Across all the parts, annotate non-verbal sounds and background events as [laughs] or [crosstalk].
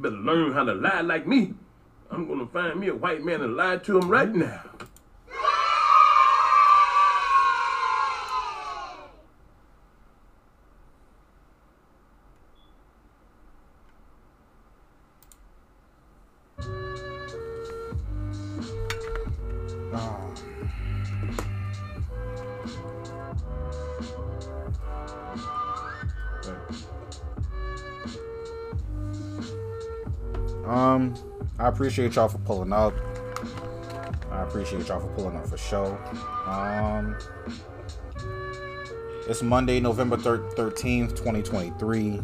better learn how to lie like me. I'm gonna find me a white man and lie to him right now. Appreciate y'all for pulling up. I appreciate y'all for pulling up for show. Um, it's Monday, November thirteenth, twenty twenty three.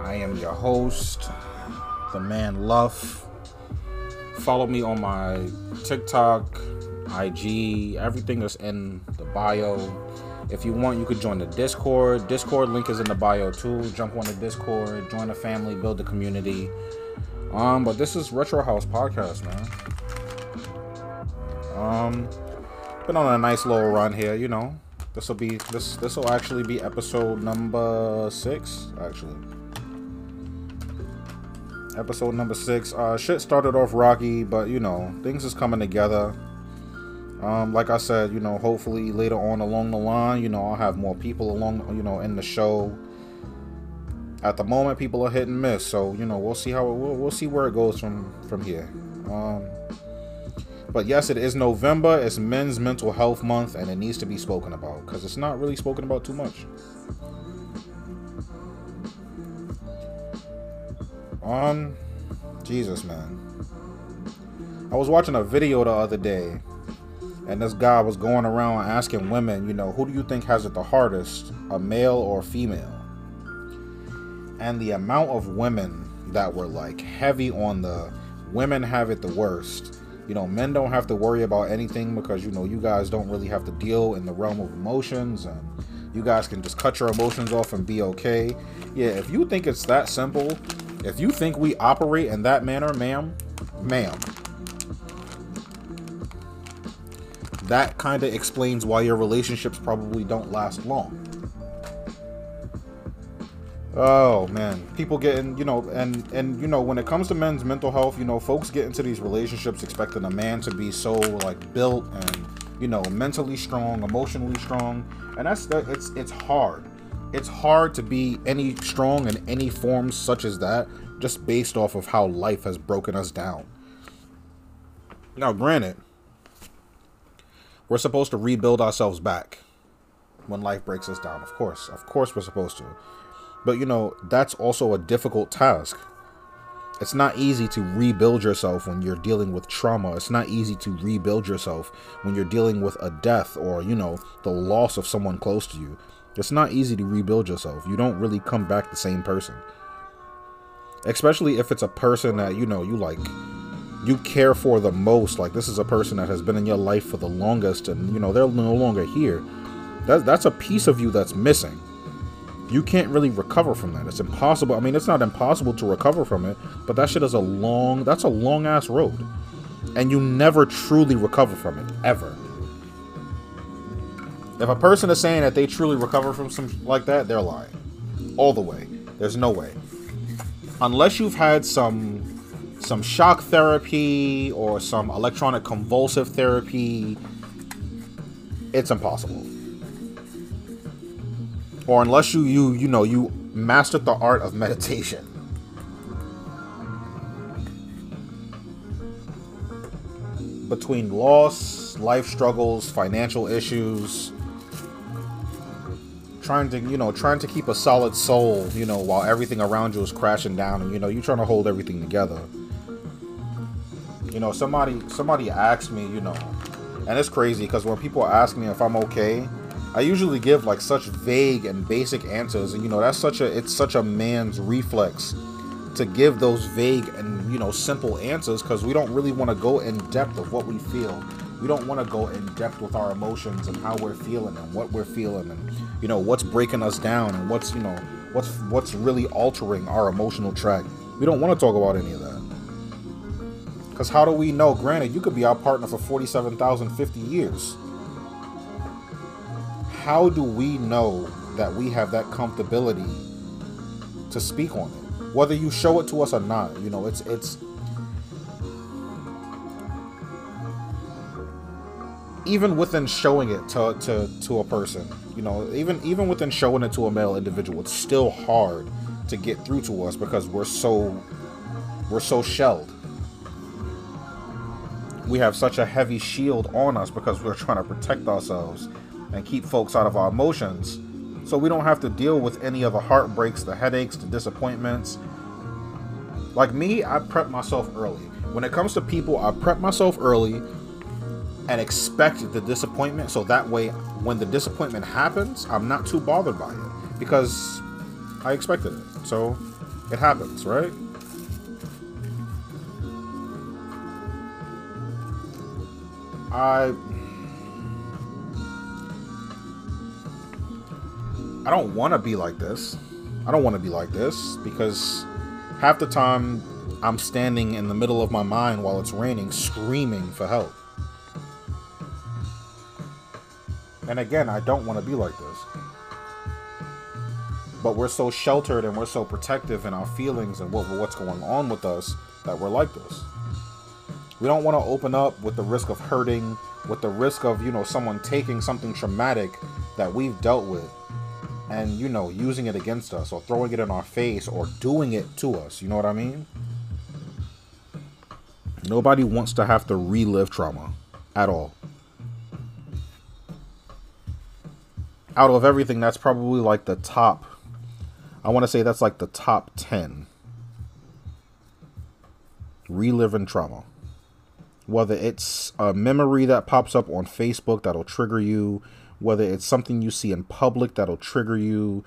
I am your host, the man Luff. Follow me on my TikTok, IG, everything is in the bio. If you want, you could join the Discord. Discord link is in the bio too. Jump on the Discord, join the family, build the community. Um, but this is Retro House Podcast, man. Um, been on a nice little run here, you know. This will be this this will actually be episode number six, actually. Episode number six. Uh, shit started off rocky, but you know things is coming together. Um, like I said, you know, hopefully later on along the line, you know, I'll have more people along, you know, in the show. At the moment, people are hit and miss, so you know, we'll see how it, we'll, we'll see where it goes from from here. Um, but yes, it is November. It's Men's Mental Health Month, and it needs to be spoken about because it's not really spoken about too much. Um, Jesus, man. I was watching a video the other day and this guy was going around asking women, you know, who do you think has it the hardest, a male or female? And the amount of women that were like heavy on the women have it the worst. You know, men don't have to worry about anything because you know you guys don't really have to deal in the realm of emotions and you guys can just cut your emotions off and be okay. Yeah, if you think it's that simple, if you think we operate in that manner, ma'am, ma'am, that kind of explains why your relationships probably don't last long. Oh man, people getting, you know, and and you know, when it comes to men's mental health, you know, folks get into these relationships expecting a man to be so like built and you know, mentally strong, emotionally strong, and that's that it's it's hard. It's hard to be any strong in any form such as that just based off of how life has broken us down. Now, granted, we're supposed to rebuild ourselves back when life breaks us down. Of course, of course, we're supposed to. But you know, that's also a difficult task. It's not easy to rebuild yourself when you're dealing with trauma. It's not easy to rebuild yourself when you're dealing with a death or, you know, the loss of someone close to you. It's not easy to rebuild yourself. You don't really come back the same person. Especially if it's a person that, you know, you like you care for the most like this is a person that has been in your life for the longest and you know they're no longer here that, that's a piece of you that's missing. You can't really recover from that. It's impossible i mean it's not impossible to recover from it but that shit is a long that's a long ass road. And you never truly recover from it ever. If a person is saying that they truly recover from some like that they're lying. All the way. There's no way. Unless you've had some some shock therapy or some electronic convulsive therapy, it's impossible. Or unless you you you know you mastered the art of meditation. Between loss, life struggles, financial issues, trying to you know trying to keep a solid soul you know while everything around you is crashing down and you know you're trying to hold everything together you know, somebody somebody asked me, you know, and it's crazy because when people ask me if I'm okay, I usually give like such vague and basic answers, and you know, that's such a it's such a man's reflex to give those vague and you know simple answers because we don't really want to go in depth of what we feel. We don't want to go in depth with our emotions and how we're feeling and what we're feeling and you know what's breaking us down and what's you know what's what's really altering our emotional track. We don't want to talk about any of that. Because how do we know? Granted, you could be our partner for 47,050 years. How do we know that we have that comfortability to speak on it, whether you show it to us or not. You know, it's it's even within showing it to, to to a person, you know, even even within showing it to a male individual, it's still hard to get through to us because we're so we're so shelled. We have such a heavy shield on us because we're trying to protect ourselves and keep folks out of our emotions so we don't have to deal with any of the heartbreaks, the headaches, the disappointments. Like me, I prep myself early. When it comes to people, I prep myself early and expect the disappointment so that way when the disappointment happens, I'm not too bothered by it because I expected it. So it happens, right? I I don't want to be like this. I don't want to be like this because half the time I'm standing in the middle of my mind while it's raining screaming for help. And again, I don't want to be like this. But we're so sheltered and we're so protective in our feelings and what, what's going on with us that we're like this. We don't want to open up with the risk of hurting, with the risk of, you know, someone taking something traumatic that we've dealt with and, you know, using it against us or throwing it in our face or doing it to us. You know what I mean? Nobody wants to have to relive trauma at all. Out of everything, that's probably like the top. I want to say that's like the top 10 reliving trauma whether it's a memory that pops up on Facebook that'll trigger you, whether it's something you see in public that'll trigger you,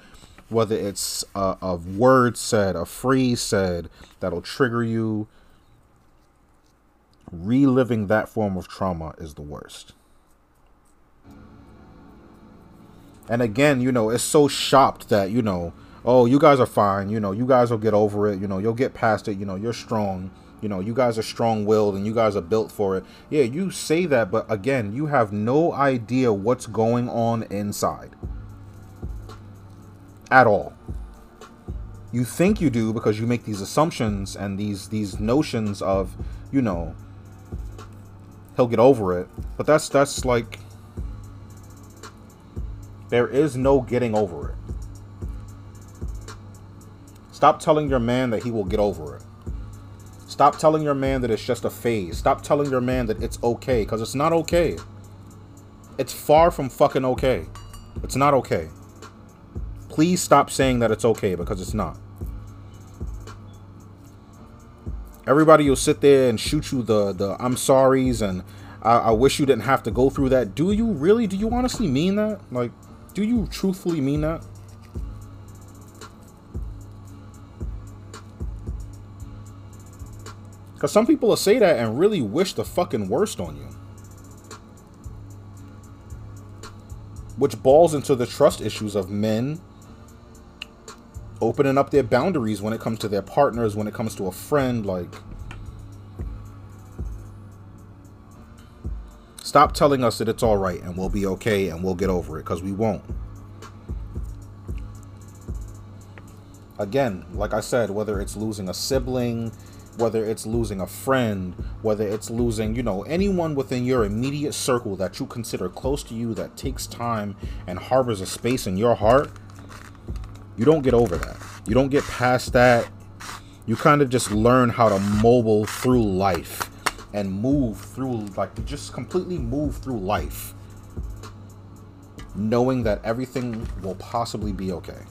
whether it's a, a word said, a phrase said that'll trigger you. Reliving that form of trauma is the worst. And again, you know, it's so shopped that, you know, oh, you guys are fine. You know, you guys will get over it. You know, you'll get past it. You know, you're strong you know, you guys are strong willed and you guys are built for it. Yeah, you say that, but again, you have no idea what's going on inside at all. You think you do because you make these assumptions and these these notions of, you know, he'll get over it. But that's that's like there is no getting over it. Stop telling your man that he will get over it. Stop telling your man that it's just a phase. Stop telling your man that it's okay, because it's not okay. It's far from fucking okay. It's not okay. Please stop saying that it's okay, because it's not. Everybody will sit there and shoot you the, the I'm sorries and I, I wish you didn't have to go through that. Do you really? Do you honestly mean that? Like, do you truthfully mean that? Because some people will say that and really wish the fucking worst on you. Which balls into the trust issues of men opening up their boundaries when it comes to their partners, when it comes to a friend. Like, stop telling us that it's all right and we'll be okay and we'll get over it because we won't. Again, like I said, whether it's losing a sibling, whether it's losing a friend, whether it's losing, you know, anyone within your immediate circle that you consider close to you that takes time and harbors a space in your heart, you don't get over that. You don't get past that. You kind of just learn how to mobile through life and move through, like, just completely move through life, knowing that everything will possibly be okay.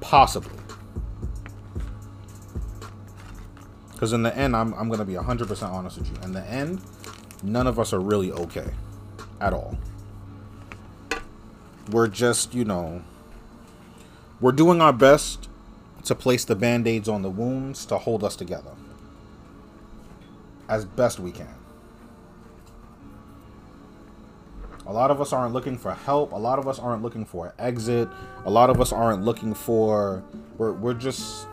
Possibly. Because in the end, I'm, I'm going to be 100% honest with you. In the end, none of us are really okay at all. We're just, you know, we're doing our best to place the band aids on the wounds to hold us together as best we can. A lot of us aren't looking for help. A lot of us aren't looking for an exit. A lot of us aren't looking for. We're, we're just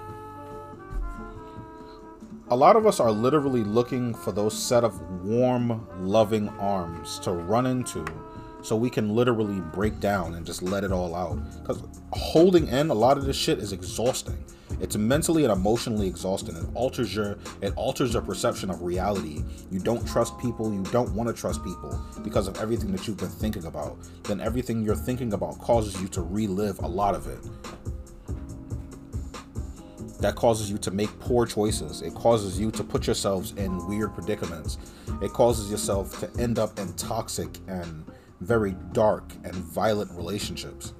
a lot of us are literally looking for those set of warm, loving arms to run into so we can literally break down and just let it all out. Because holding in a lot of this shit is exhausting. It's mentally and emotionally exhausting. It alters your it alters your perception of reality. You don't trust people, you don't want to trust people because of everything that you've been thinking about. Then everything you're thinking about causes you to relive a lot of it. That causes you to make poor choices. It causes you to put yourselves in weird predicaments. It causes yourself to end up in toxic and very dark and violent relationships.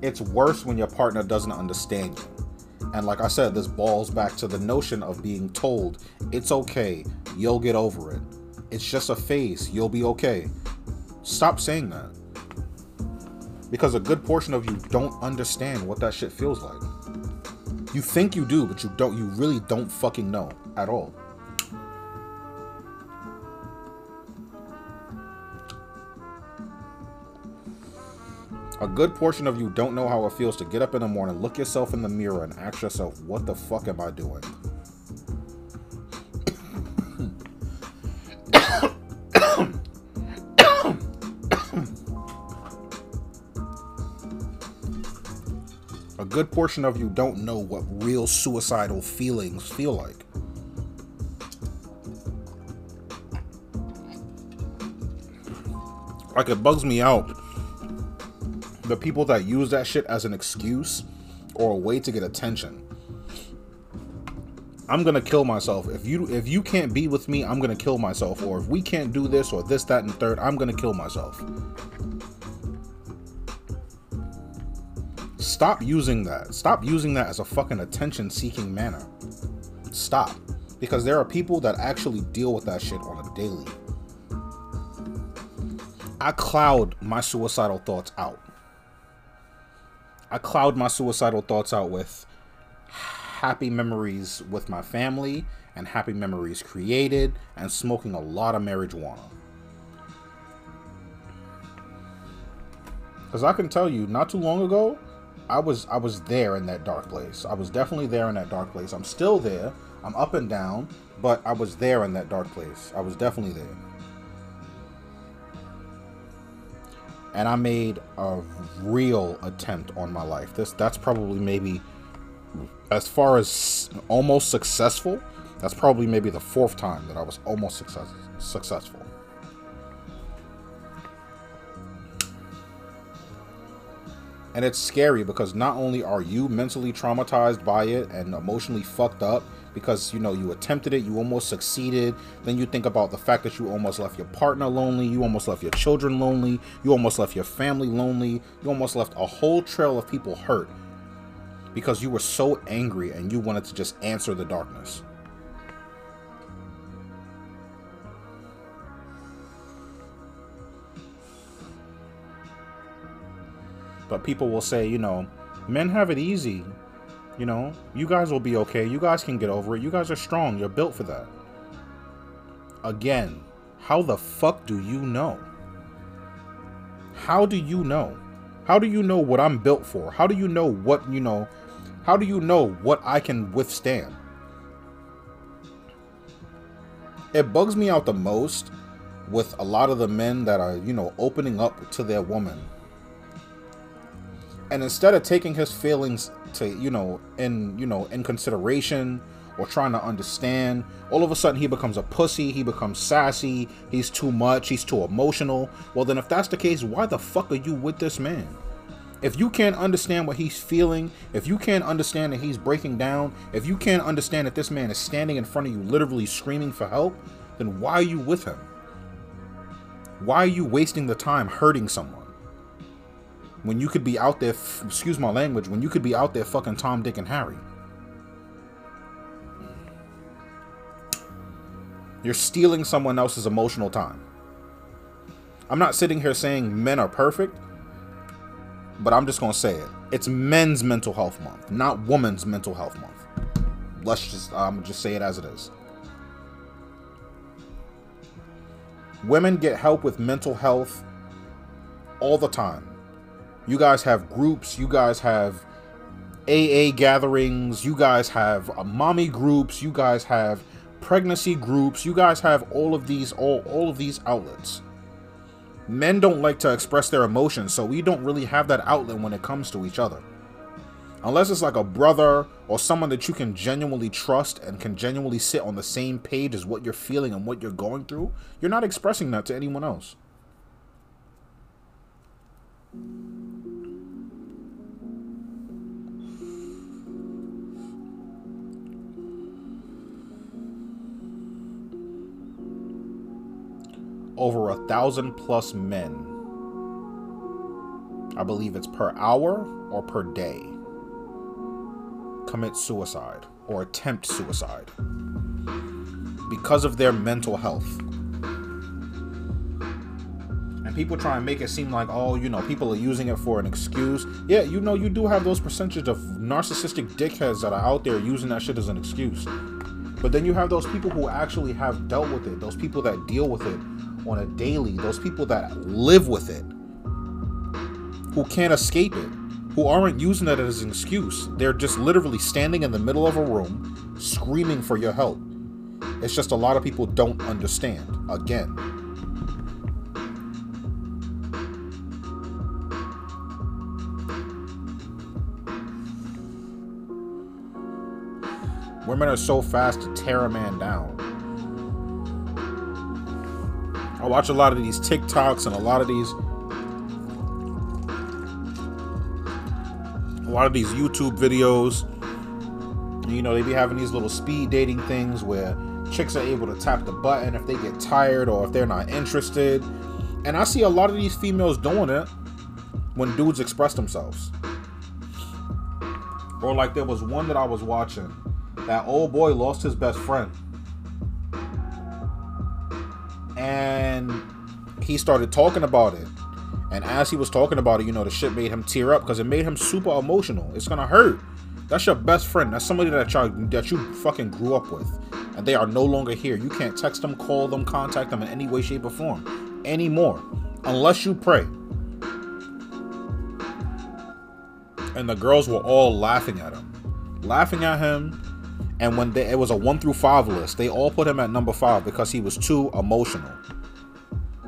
It's worse when your partner doesn't understand you. And like I said, this balls back to the notion of being told it's okay, you'll get over it. It's just a phase, you'll be okay. Stop saying that. Because a good portion of you don't understand what that shit feels like. You think you do, but you don't you really don't fucking know at all. A good portion of you don't know how it feels to get up in the morning, look yourself in the mirror, and ask yourself, what the fuck am I doing? A good portion of you don't know what real suicidal feelings feel like. Like, it bugs me out the people that use that shit as an excuse or a way to get attention. I'm gonna kill myself if you if you can't be with me. I'm gonna kill myself, or if we can't do this or this, that, and third, I'm gonna kill myself. Stop using that. Stop using that as a fucking attention-seeking manner. Stop, because there are people that actually deal with that shit on a daily. I cloud my suicidal thoughts out. I cloud my suicidal thoughts out with happy memories with my family and happy memories created and smoking a lot of marijuana. Cuz I can tell you not too long ago I was I was there in that dark place. I was definitely there in that dark place. I'm still there. I'm up and down, but I was there in that dark place. I was definitely there. and I made a real attempt on my life. This that's probably maybe as far as almost successful. That's probably maybe the fourth time that I was almost success, successful. And it's scary because not only are you mentally traumatized by it and emotionally fucked up, because you know you attempted it, you almost succeeded. Then you think about the fact that you almost left your partner lonely, you almost left your children lonely, you almost left your family lonely, you almost left a whole trail of people hurt because you were so angry and you wanted to just answer the darkness. But people will say, you know, men have it easy. You know, you guys will be okay. You guys can get over it. You guys are strong. You're built for that. Again, how the fuck do you know? How do you know? How do you know what I'm built for? How do you know what, you know, how do you know what I can withstand? It bugs me out the most with a lot of the men that are, you know, opening up to their woman. And instead of taking his feelings to you know in you know in consideration or trying to understand all of a sudden he becomes a pussy he becomes sassy he's too much he's too emotional. Well then if that's the case why the fuck are you with this man? If you can't understand what he's feeling if you can't understand that he's breaking down if you can't understand that this man is standing in front of you literally screaming for help then why are you with him? Why are you wasting the time hurting someone when you could be out there, excuse my language, when you could be out there fucking Tom, Dick, and Harry. You're stealing someone else's emotional time. I'm not sitting here saying men are perfect, but I'm just going to say it. It's men's mental health month, not women's mental health month. Let's just, I'm just say it as it is. Women get help with mental health all the time. You guys have groups, you guys have AA gatherings, you guys have uh, mommy groups, you guys have pregnancy groups. You guys have all of these all all of these outlets. Men don't like to express their emotions, so we don't really have that outlet when it comes to each other. Unless it's like a brother or someone that you can genuinely trust and can genuinely sit on the same page as what you're feeling and what you're going through, you're not expressing that to anyone else. Over a thousand plus men. I believe it's per hour or per day. Commit suicide or attempt suicide because of their mental health. And people try and make it seem like, oh, you know, people are using it for an excuse. Yeah, you know, you do have those percentage of narcissistic dickheads that are out there using that shit as an excuse. But then you have those people who actually have dealt with it, those people that deal with it on a daily, those people that live with it, who can't escape it, who aren't using it as an excuse. They're just literally standing in the middle of a room screaming for your help. It's just a lot of people don't understand. Again, Women are so fast to tear a man down. I watch a lot of these TikToks and a lot of these a lot of these YouTube videos. You know, they be having these little speed dating things where chicks are able to tap the button if they get tired or if they're not interested. And I see a lot of these females doing it when dudes express themselves. Or like there was one that I was watching. That old boy lost his best friend. And he started talking about it. And as he was talking about it, you know, the shit made him tear up because it made him super emotional. It's gonna hurt. That's your best friend. That's somebody that you that you fucking grew up with, and they are no longer here. You can't text them, call them, contact them in any way, shape, or form anymore, unless you pray. And the girls were all laughing at him, laughing at him and when they, it was a one through five list, they all put him at number five because he was too emotional.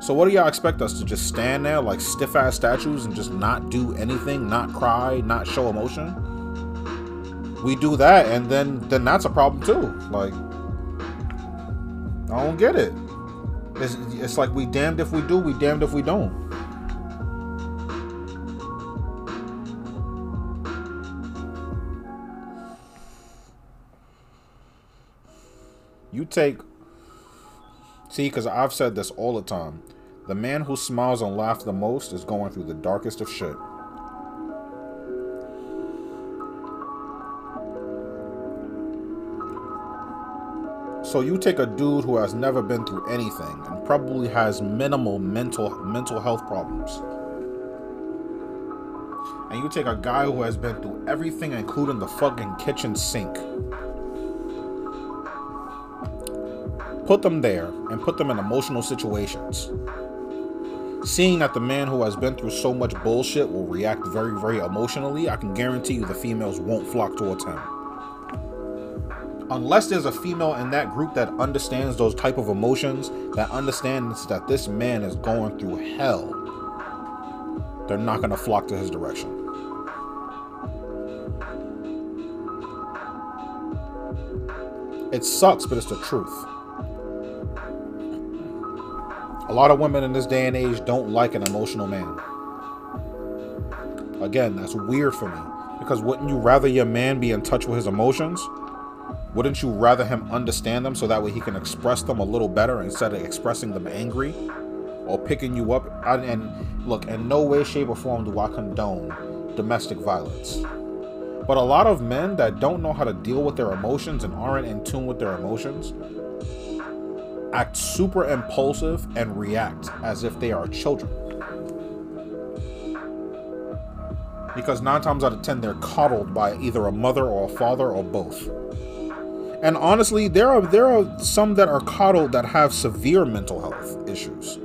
So what do y'all expect us to just stand there like stiff ass statues and just not do anything, not cry, not show emotion? We do that, and then then that's a problem too. Like I don't get it. It's, it's like we damned if we do, we damned if we don't. You take. See, because I've said this all the time. The man who smiles and laughs the most is going through the darkest of shit. So you take a dude who has never been through anything and probably has minimal mental mental health problems. And you take a guy who has been through everything including the fucking kitchen sink. Put them there and put them in emotional situations. Seeing that the man who has been through so much bullshit will react very, very emotionally, I can guarantee you the females won't flock towards him. Unless there's a female in that group that understands those type of emotions, that understands that this man is going through hell, they're not going to flock to his direction. It sucks, but it's the truth. A lot of women in this day and age don't like an emotional man. Again, that's weird for me. Because wouldn't you rather your man be in touch with his emotions? Wouldn't you rather him understand them so that way he can express them a little better instead of expressing them angry or picking you up? And look, in no way, shape, or form do I condone domestic violence. But a lot of men that don't know how to deal with their emotions and aren't in tune with their emotions act super impulsive and react as if they are children. Because nine times out of ten, they're coddled by either a mother or a father or both. And honestly, there are there are some that are coddled that have severe mental health issues.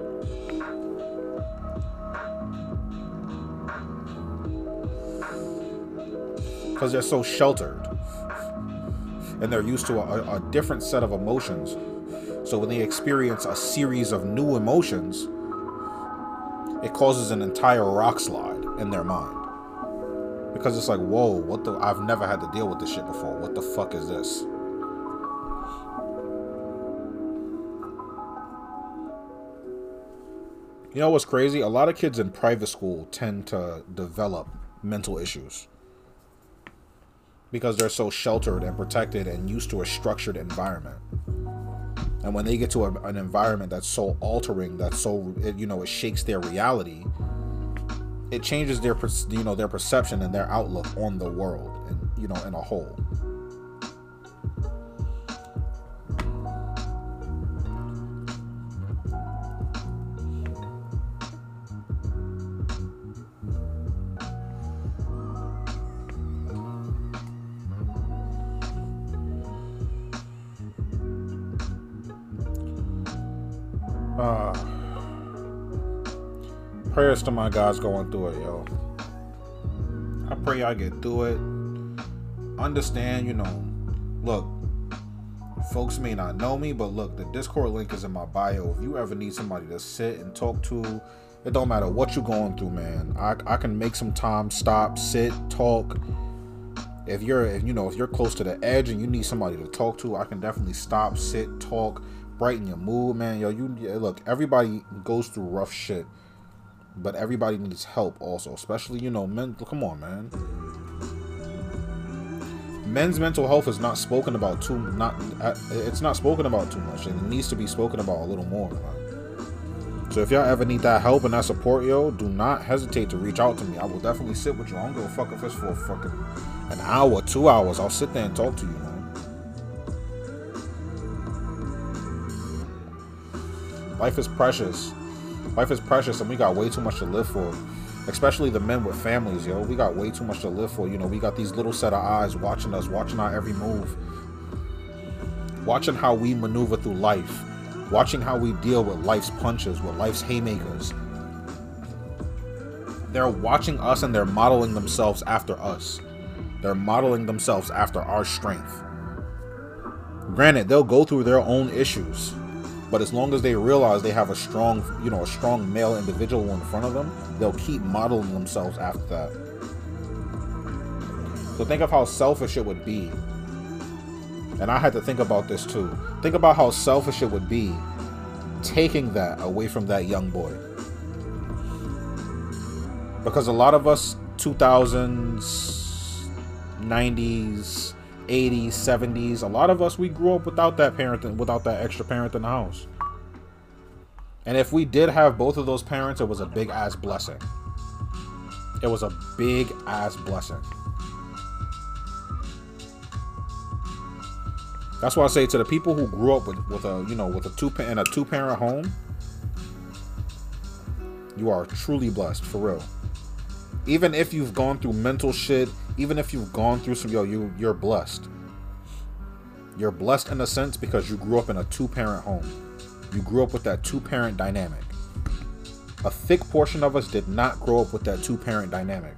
Because they're so sheltered. and they're used to a, a different set of emotions. So when they experience a series of new emotions, it causes an entire rock slide in their mind. Because it's like, whoa, what the? I've never had to deal with this shit before. What the fuck is this? You know what's crazy? A lot of kids in private school tend to develop mental issues because they're so sheltered and protected and used to a structured environment. And when they get to a, an environment that's so altering, that's so you know it shakes their reality, it changes their you know their perception and their outlook on the world and you know in a whole. Uh, prayers to my guys going through it, yo. I pray I get through it. Understand, you know, look, folks may not know me, but look, the Discord link is in my bio. If you ever need somebody to sit and talk to, it don't matter what you're going through, man. I, I can make some time, stop, sit, talk. If you're, if, you know, if you're close to the edge and you need somebody to talk to, I can definitely stop, sit, talk brighten your mood, man. Yo, you look. Everybody goes through rough shit, but everybody needs help also, especially you know men. Come on, man. Men's mental health is not spoken about too not. Uh, it's not spoken about too much, it needs to be spoken about a little more. Man. So if y'all ever need that help and that support, yo, do not hesitate to reach out to me. I will definitely sit with you. I don't give a fuck if it's for fucking an hour, two hours. I'll sit there and talk to you, man. Life is precious. Life is precious, and we got way too much to live for. Especially the men with families, yo. We got way too much to live for. You know, we got these little set of eyes watching us, watching our every move, watching how we maneuver through life, watching how we deal with life's punches, with life's haymakers. They're watching us and they're modeling themselves after us. They're modeling themselves after our strength. Granted, they'll go through their own issues but as long as they realize they have a strong, you know, a strong male individual in front of them, they'll keep modeling themselves after that. So think of how selfish it would be. And I had to think about this too. Think about how selfish it would be taking that away from that young boy. Because a lot of us 2000s, 90s, 80s, 70s. A lot of us we grew up without that parent without that extra parent in the house. And if we did have both of those parents, it was a big ass blessing. It was a big ass blessing. That's why I say to the people who grew up with, with a you know with a two in a two parent home, you are truly blessed for real. Even if you've gone through mental shit, even if you've gone through some yo, you you're blessed. You're blessed in a sense because you grew up in a two-parent home. You grew up with that two-parent dynamic. A thick portion of us did not grow up with that two-parent dynamic.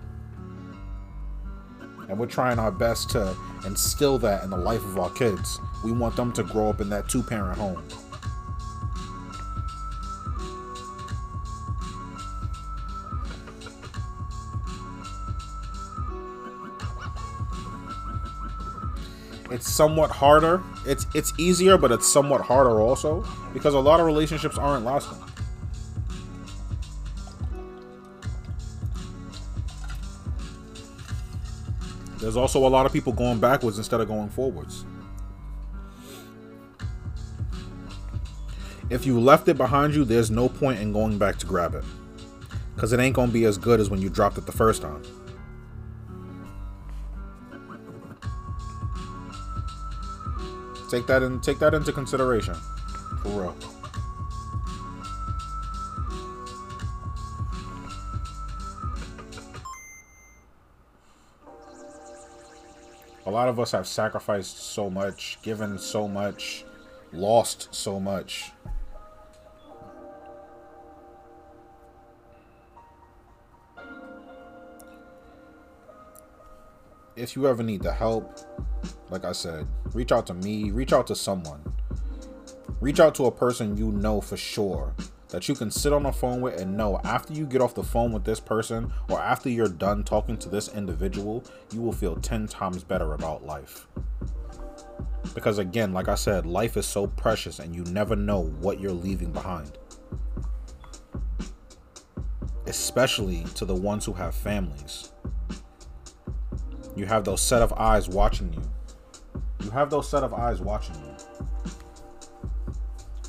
And we're trying our best to instill that in the life of our kids. We want them to grow up in that two-parent home. It's somewhat harder. It's it's easier, but it's somewhat harder also because a lot of relationships aren't lasting. There's also a lot of people going backwards instead of going forwards. If you left it behind you, there's no point in going back to grab it. Because it ain't going to be as good as when you dropped it the first time. Take that and take that into consideration. For real. A lot of us have sacrificed so much, given so much, lost so much. If you ever need the help, like I said, reach out to me, reach out to someone. Reach out to a person you know for sure that you can sit on the phone with and know after you get off the phone with this person or after you're done talking to this individual, you will feel 10 times better about life. Because again, like I said, life is so precious and you never know what you're leaving behind. Especially to the ones who have families. You have those set of eyes watching you. You have those set of eyes watching you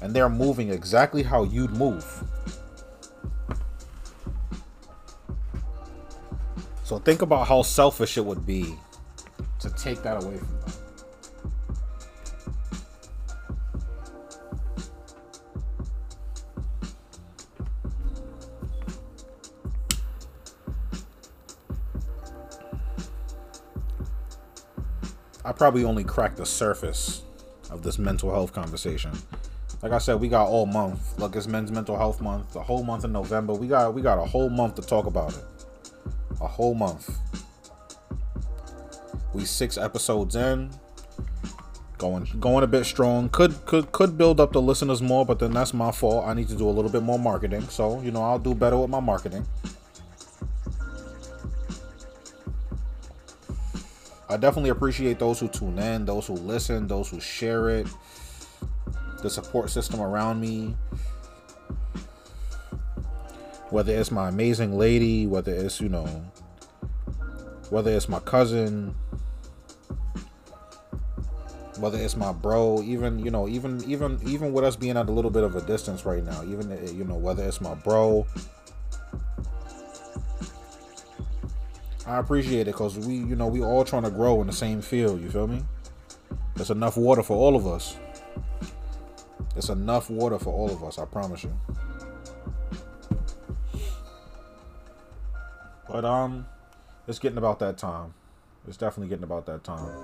and they're moving exactly how you'd move. So think about how selfish it would be to take that away from them. I probably only cracked the surface of this mental health conversation like I said, we got all month. Look, it's Men's Mental Health Month. The whole month of November. We got we got a whole month to talk about it. A whole month. We six episodes in. Going going a bit strong. Could could could build up the listeners more, but then that's my fault. I need to do a little bit more marketing. So, you know, I'll do better with my marketing. I definitely appreciate those who tune in, those who listen, those who share it the support system around me. Whether it's my amazing lady, whether it's, you know, whether it's my cousin, whether it's my bro, even, you know, even even even with us being at a little bit of a distance right now, even eh, you know, whether it's my bro, I appreciate it because we, you know, we all trying to grow in the same field. You feel me? There's enough water for all of us. It's enough water for all of us, I promise you. But um it's getting about that time. It's definitely getting about that time.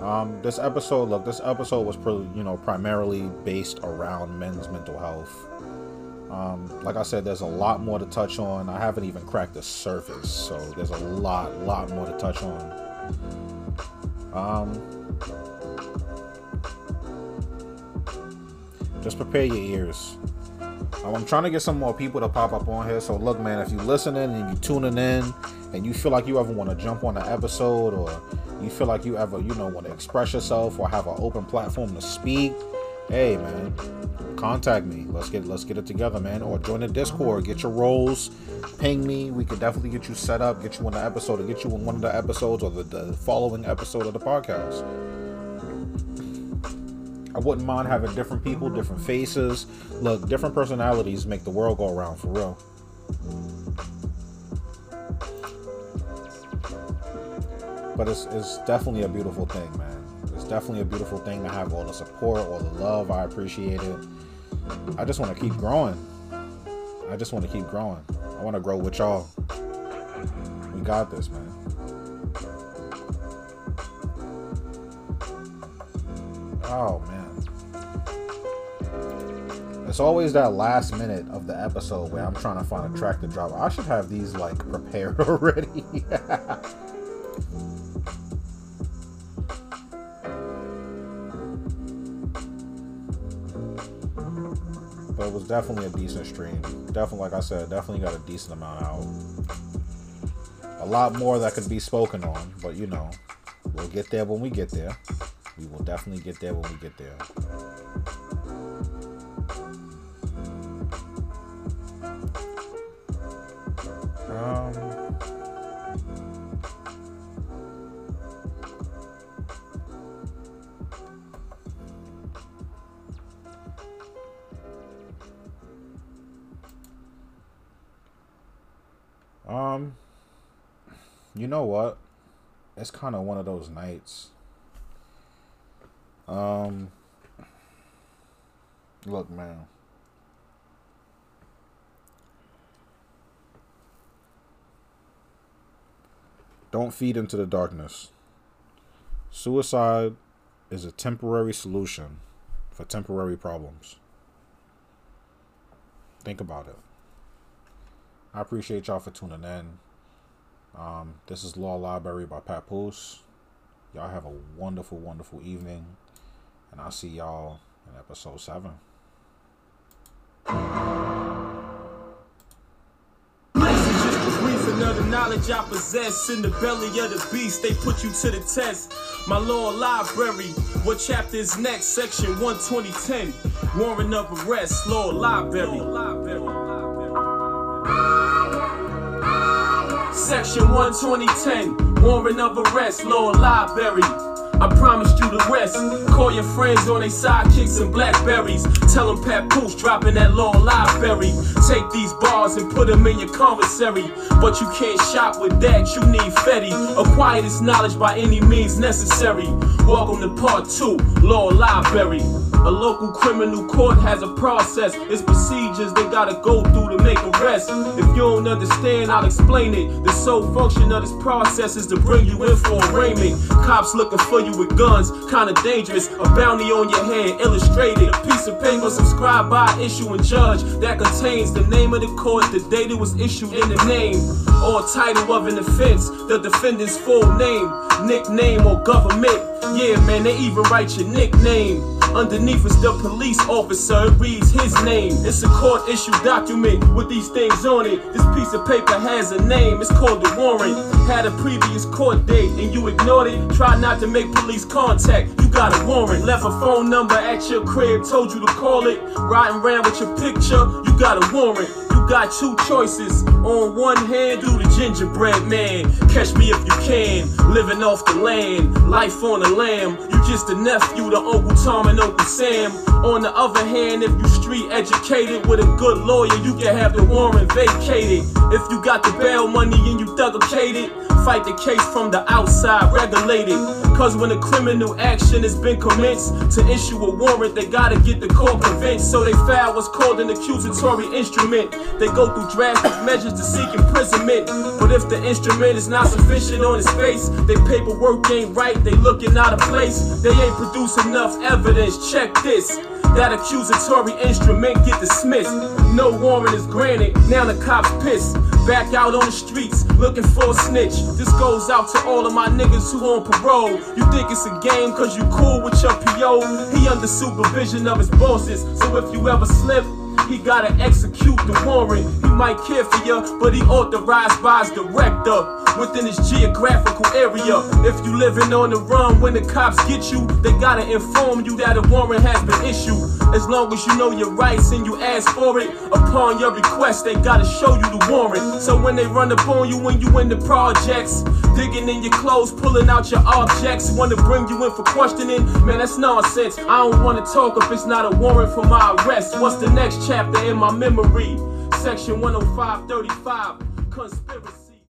Um this episode, look, this episode was pretty, you know, primarily based around men's mental health. Um, like I said, there's a lot more to touch on. I haven't even cracked the surface, so there's a lot, lot more to touch on. Um, Just prepare your ears. I'm trying to get some more people to pop up on here. So look, man, if you're listening and you're tuning in and you feel like you ever want to jump on an episode or you feel like you ever, you know, want to express yourself or have an open platform to speak, hey man, contact me. Let's get let's get it together, man. Or join the Discord, get your roles, ping me. We could definitely get you set up, get you on the episode, or get you on one of the episodes or the, the following episode of the podcast. I wouldn't mind having different people, different faces. Look, different personalities make the world go around for real. But it's, it's definitely a beautiful thing, man. It's definitely a beautiful thing to have all the support, all the love. I appreciate it. I just want to keep growing. I just want to keep growing. I want to grow with y'all. We got this, man. Oh man. It's always that last minute of the episode where I'm trying to find a track to drop. I should have these like prepared [laughs] already. [laughs] was definitely a decent stream. Definitely, like I said, definitely got a decent amount out. A lot more that could be spoken on, but you know, we'll get there when we get there. We will definitely get there when we get there. Um, know what? It's kind of one of those nights. Um, look, man. Don't feed into the darkness. Suicide is a temporary solution for temporary problems. Think about it. I appreciate y'all for tuning in. Um, this is Law Library by Papoose. Y'all have a wonderful, wonderful evening. And I'll see y'all in episode seven. of the knowledge I possess in the belly of the beast, they put you to the test. My law library, what chapter is next? Section 12010, warrant of arrest, law library. Section 12010, warrant of arrest, law library. I promised you the rest. Call your friends on they sidekicks and blackberries. Tell them Pat Papoose dropping that law library. Take these bars and put them in your commissary. But you can't shop with that, you need Fetty. Acquire this knowledge by any means necessary. Welcome to part two, Law Library. A local criminal court has a process. It's procedures they gotta go through to make arrest. If you don't understand, I'll explain it. The sole function of this process is to bring you in for arraignment. Cops looking for you with guns, kinda dangerous. A bounty on your head, illustrated. A piece of paper subscribed by issuing judge that contains the name of the court, the date it was issued and the name, or title of an offense, the defendant's full name, nickname, or government. Yeah, man, they even write your nickname. Underneath is the police officer, it reads his name. It's a court issued document with these things on it. This piece of paper has a name, it's called the warrant. Had a previous court date and you ignored it. Try not to make police contact, you got a warrant. Left a phone number at your crib, told you to call it. Riding around with your picture, you got a warrant got two choices. On one hand, do the gingerbread man. Catch me if you can. Living off the land, life on the lam. You just a nephew to Uncle Tom and Uncle Sam. On the other hand, if you street educated with a good lawyer, you can have the warrant vacated. If you got the bail money and you thuggicated, fight the case from the outside, regulated. Cause when a criminal action has been commenced, to issue a warrant, they gotta get the court convinced. So they file what's called an accusatory instrument. They go through drastic measures to seek imprisonment. But if the instrument is not sufficient on its face, their paperwork ain't right, they looking out of place. They ain't produce enough evidence. Check this. That accusatory instrument get dismissed. No warrant is granted. Now the cops pissed. Back out on the streets looking for a snitch. This goes out to all of my niggas who on parole. You think it's a game cause you cool with your PO. He under supervision of his bosses. So if you ever slip, he gotta execute the warrant. He might care for you, but he authorized by his director within his geographical area. If you living on the run when the cops get you, they gotta inform you that a warrant has been issued. As long as you know your rights and you ask for it, upon your request, they gotta show you the warrant. So when they run up on you when you in the projects, digging in your clothes, pulling out your objects, wanna bring you in for questioning, man, that's nonsense. I don't wanna talk if it's not a warrant for my arrest. What's the next chapter in my memory? Section 10535, conspiracy.